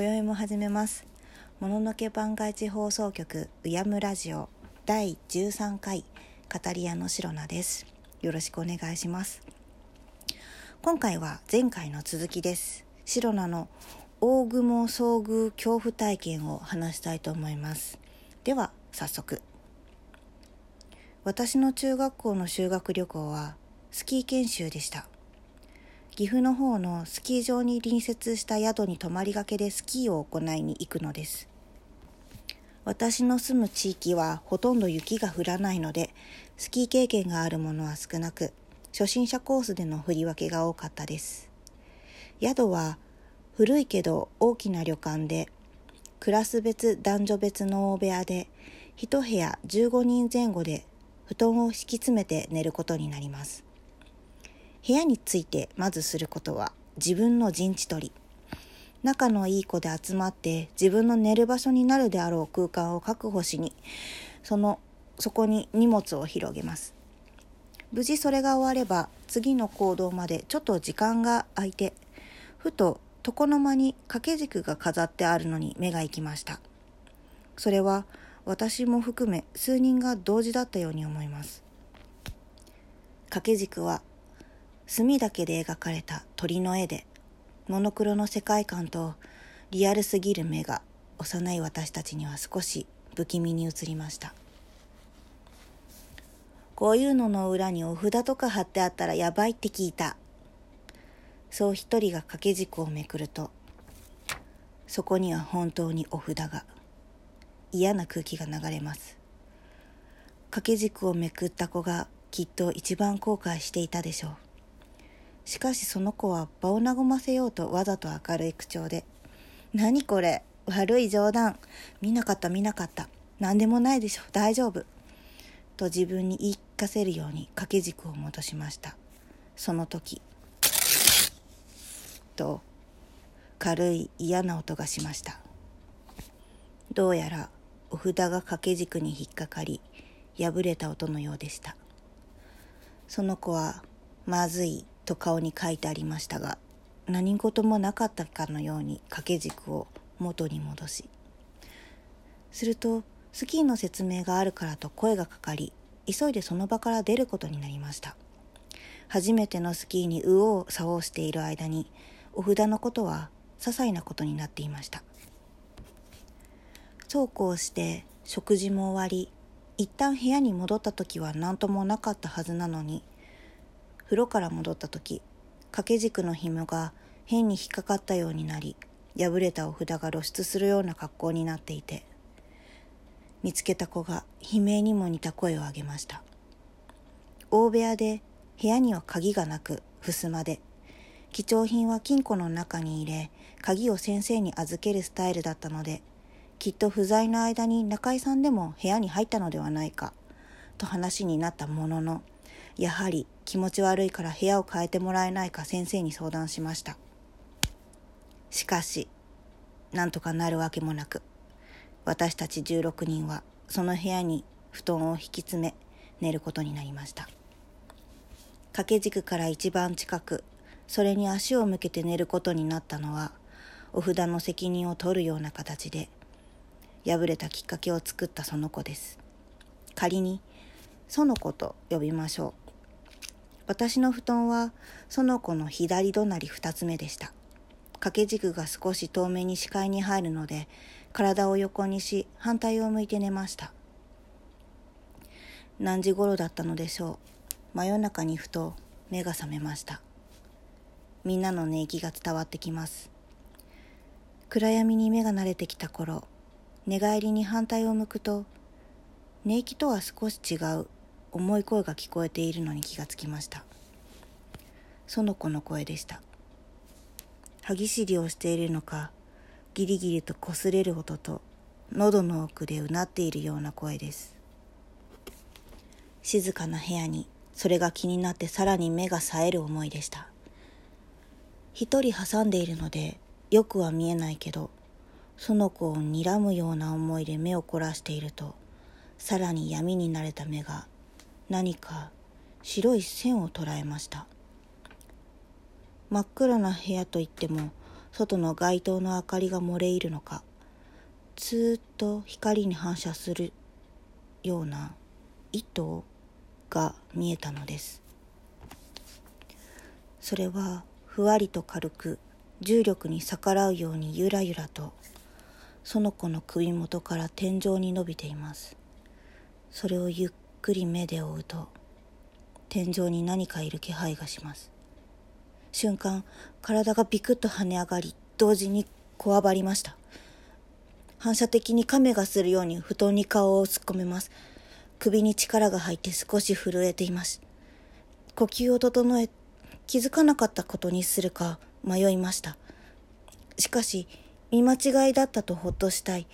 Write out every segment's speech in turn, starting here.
今宵も始めます。もののけ番外地放送局うやむラジオ第13回カタリアのシロナです。よろしくお願いします。今回は前回の続きです。シロナの大雲遭遇恐怖体験を話したいと思います。では早速。私の中学校の修学旅行はスキー研修でした。岐阜の方のスキー場に隣接した宿に泊まりがけでスキーを行いに行くのです。私の住む地域はほとんど雪が降らないのでスキー経験があるものは少なく初心者コースでの振り分けが多かったです。宿は古いけど大きな旅館でクラス別男女別の大部屋で1部屋15人前後で布団を敷き詰めて寝ることになります。部屋についてまずすることは自分の陣地取り。仲のいい子で集まって自分の寝る場所になるであろう空間を確保しにそのそこに荷物を広げます。無事それが終われば次の行動までちょっと時間が空いてふと床の間に掛け軸が飾ってあるのに目が行きました。それは私も含め数人が同時だったように思います。掛け軸は墨だけで描かれた鳥の絵でモノクロの世界観とリアルすぎる目が幼い私たちには少し不気味に映りました。こういうのの裏にお札とか貼ってあったらやばいって聞いた。そう一人が掛け軸をめくるとそこには本当にお札が嫌な空気が流れます。掛け軸をめくった子がきっと一番後悔していたでしょう。しかしその子は場を和ませようとわざと明るい口調で「何これ悪い冗談。見なかった見なかった。何でもないでしょ。大丈夫」と自分に言い聞かせるように掛け軸を戻しました。その時と軽い嫌な音がしました。どうやらお札が掛け軸に引っかかり破れた音のようでした。その子はまずいと顔に書いてありましたが何事もなかったかのように掛け軸を元に戻しするとスキーの説明があるからと声がかかり急いでその場から出ることになりました。初めてのスキーに右往左往している間にお札のことは些細なことになっていました。そうこうして食事も終わり一旦部屋に戻った時は何ともなかったはずなのに風呂から戻った時掛け軸の紐が変に引っかかったようになり破れたお札が露出するような格好になっていて見つけた子が悲鳴にも似た声を上げました。大部屋で部屋には鍵がなく襖で貴重品は金庫の中に入れ鍵を先生に預けるスタイルだったのできっと不在の間に中井さんでも部屋に入ったのではないかと話になったもののやはり気持ち悪いから部屋を変えてもらえないか先生に相談しました。しかしなんとかなるわけもなく私たち16人はその部屋に布団を引き詰め寝ることになりました。掛け軸から一番近くそれに足を向けて寝ることになったのはお札の責任を取るような形で破れたきっかけを作ったその子です。仮に園子と呼びましょう私の布団は園子の左隣二つ目でした。掛け軸が少し遠目に視界に入るので、体を横にし反対を向いて寝ました。何時頃だったのでしょう。真夜中にふと目が覚めました。みんなの寝息が伝わってきます。暗闇に目が慣れてきた頃、寝返りに反対を向くと、寝息とは少し違う重い声が聞こえているのに気がつきました。園子の声でした。歯ぎしりをしているのかギリギリと擦れる音と喉の奥でうなっているような声です。静かな部屋にそれが気になってさらに目が冴える思いでした。一人挟んでいるのでよくは見えないけど園子を睨むような思いで目を凝らしているとさらに闇に慣れた目が何か白い線を捉えました。真っ暗な部屋といっても外の街灯の明かりが漏れ入るのかずっと光に反射するような糸が見えたのです。それはふわりと軽く重力に逆らうようにゆらゆらとその子の首元から天井に伸びています。それをゆっくり目で追うと天井に何かいる気配がします。瞬間体がビクッと跳ね上がり同時にこわばりました。反射的に亀がするように布団に顔を突っ込めます。首に力が入って少し震えています。呼吸を整え気づかなかったことにするか迷いました。しかし見間違いだったとほっとしたい。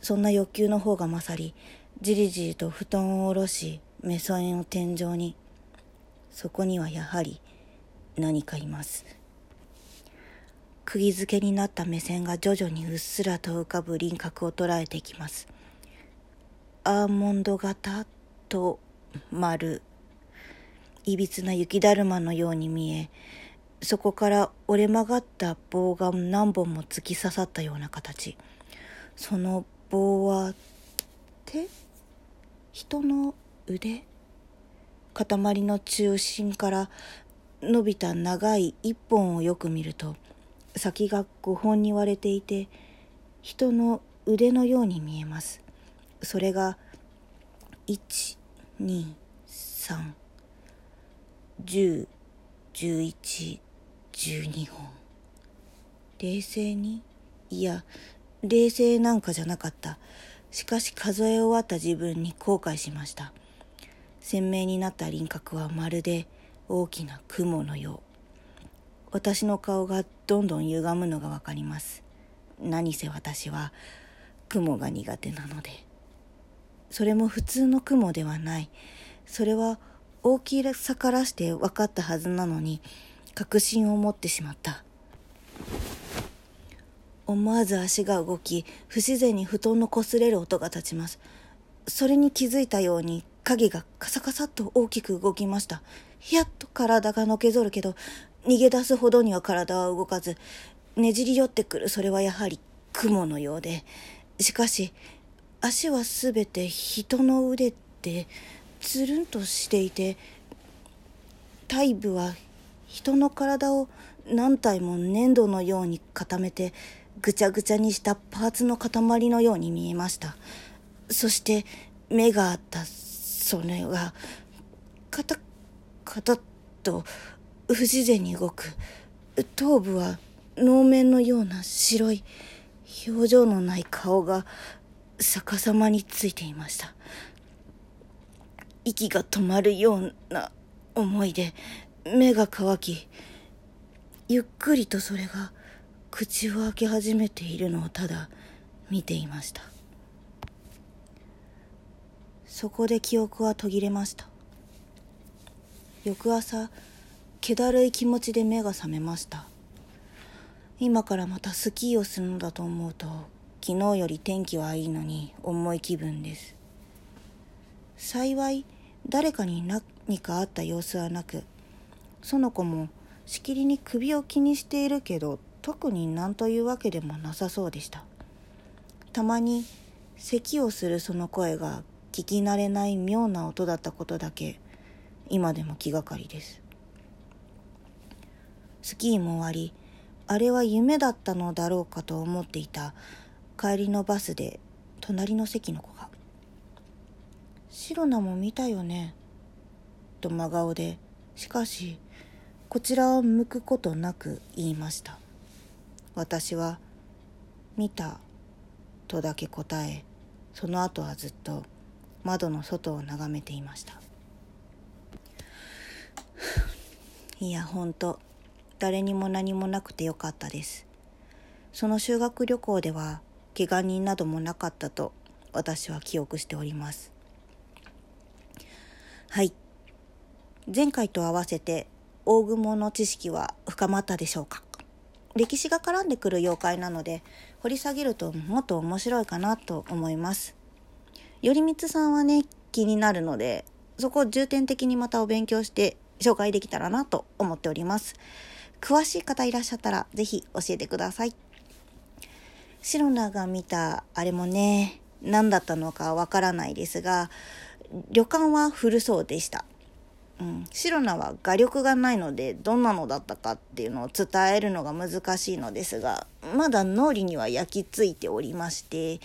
そんな欲求の方が勝りじりじりと布団を下ろし目線を天井にそこにはやはり何かいます。釘付けになった目線が徐々にうっすらと浮かぶ輪郭を捉えていきます。アーモンド型と丸。いびつな雪だるまのように見えそこから折れ曲がった棒が何本も突き刺さったような形。その棒は手人の腕？塊の中心から伸びた長い一本をよく見ると先が5本に割れていて人の腕のように見えますそれが123 10、11、12本。冷静に？いや、冷静なんかじゃなかった。しかし数え終わった自分に後悔しました。鮮明になった輪郭はまるで大きな雲のよう。私の顔がどんどん歪むのがわかります。何せ私は雲が苦手なので。それも普通の雲ではない。それは大きさからして分かったはずなのに確信を持ってしまった思わず足が動き不自然に布団の擦れる音が立ちます。それに気づいたように影がカサカサっと大きく動きました。ひやっと体がのけぞるけど逃げ出すほどには体は動かずねじり寄ってくるそれはやはり雲のようで。しかし足はすべて人の腕ってつるんとしていて体部は人の体を何体も粘土のように固めてぐちゃぐちゃにしたパーツの塊のように見えました。そして目があったそれがカタカタッと不自然に動く。頭部は能面のような白い表情のない顔が逆さまについていました。息が止まるような思いで目が乾きゆっくりとそれが口を開け始めているのをただ見ていました。そこで記憶は途切れました。翌朝気だるい気持ちで目が覚めました。今からまたスキーをするのだと思うと昨日より天気はいいのに重い気分です。幸い誰かに何かあった様子はなく園子もしきりに首を気にしているけど特に何というわけでもなさそうでしたたまに咳をするその声が聞き慣れない妙な音だったことだけ今でも気がかりですスキーも終わりあれは夢だったのだろうかと思っていた帰りのバスで隣の席の子がシロナも見たよね？と真顔で、しかし、こちらを向くことなく言いました。私は、見た、とだけ答え、その後はずっと窓の外を眺めていました。いや、ほんと、誰にも何もなくてよかったです。その修学旅行では、怪我人などもなかったと私は記憶しております。はい。前回と合わせて大雲の知識は深まったでしょうか？歴史が絡んでくる妖怪なので掘り下げるともっと面白いかなと思います。頼光さんはね気になるのでそこを重点的にまたお勉強して紹介できたらなと思っております。詳しい方いらっしゃったらぜひ教えてください。シロナが見たあれもね、何だったのかわからないですが、旅館は古そうでした。うん、シロナは画力がないのでどんなのだったかっていうのを伝えるのが難しいのですがまだ脳裏には焼き付いておりまして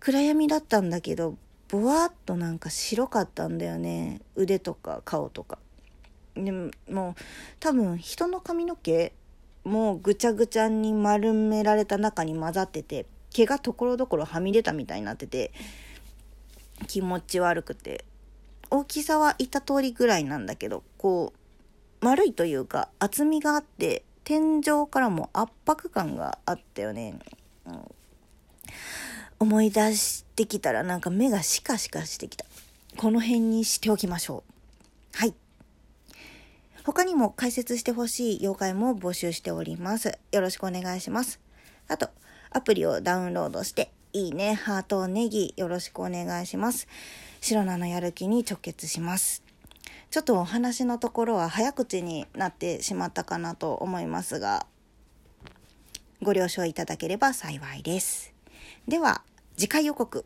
暗闇だったんだけどぼわっとなんか白かったんだよね。腕とか顔とか。でももう多分人の髪の毛もうぐちゃぐちゃに丸められた中に混ざってて毛がところどころはみ出たみたいになってて気持ち悪くて。大きさは言った通りぐらいなんだけどこう丸いというか厚みがあって天井からも圧迫感があったよね、うん、思い出してきたらなんか目がシカシカしてきた。この辺にしておきましょう。はい。他にも解説してほしい妖怪も募集しております。よろしくお願いします。あとアプリをダウンロードしていいねハートネギよろしくお願いします。白菜のやる気に直結します。ちょっとお話のところは早口になってしまったかなと思いますが、ご了承いただければ幸いです。では、次回予告。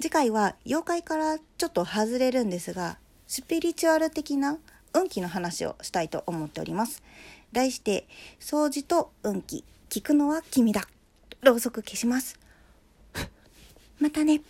次回は妖怪からちょっと外れるんですが、スピリチュアル的な運気の話をしたいと思っております。題して、掃除と運気、聞くのは君だ。ろうそく消します。またね。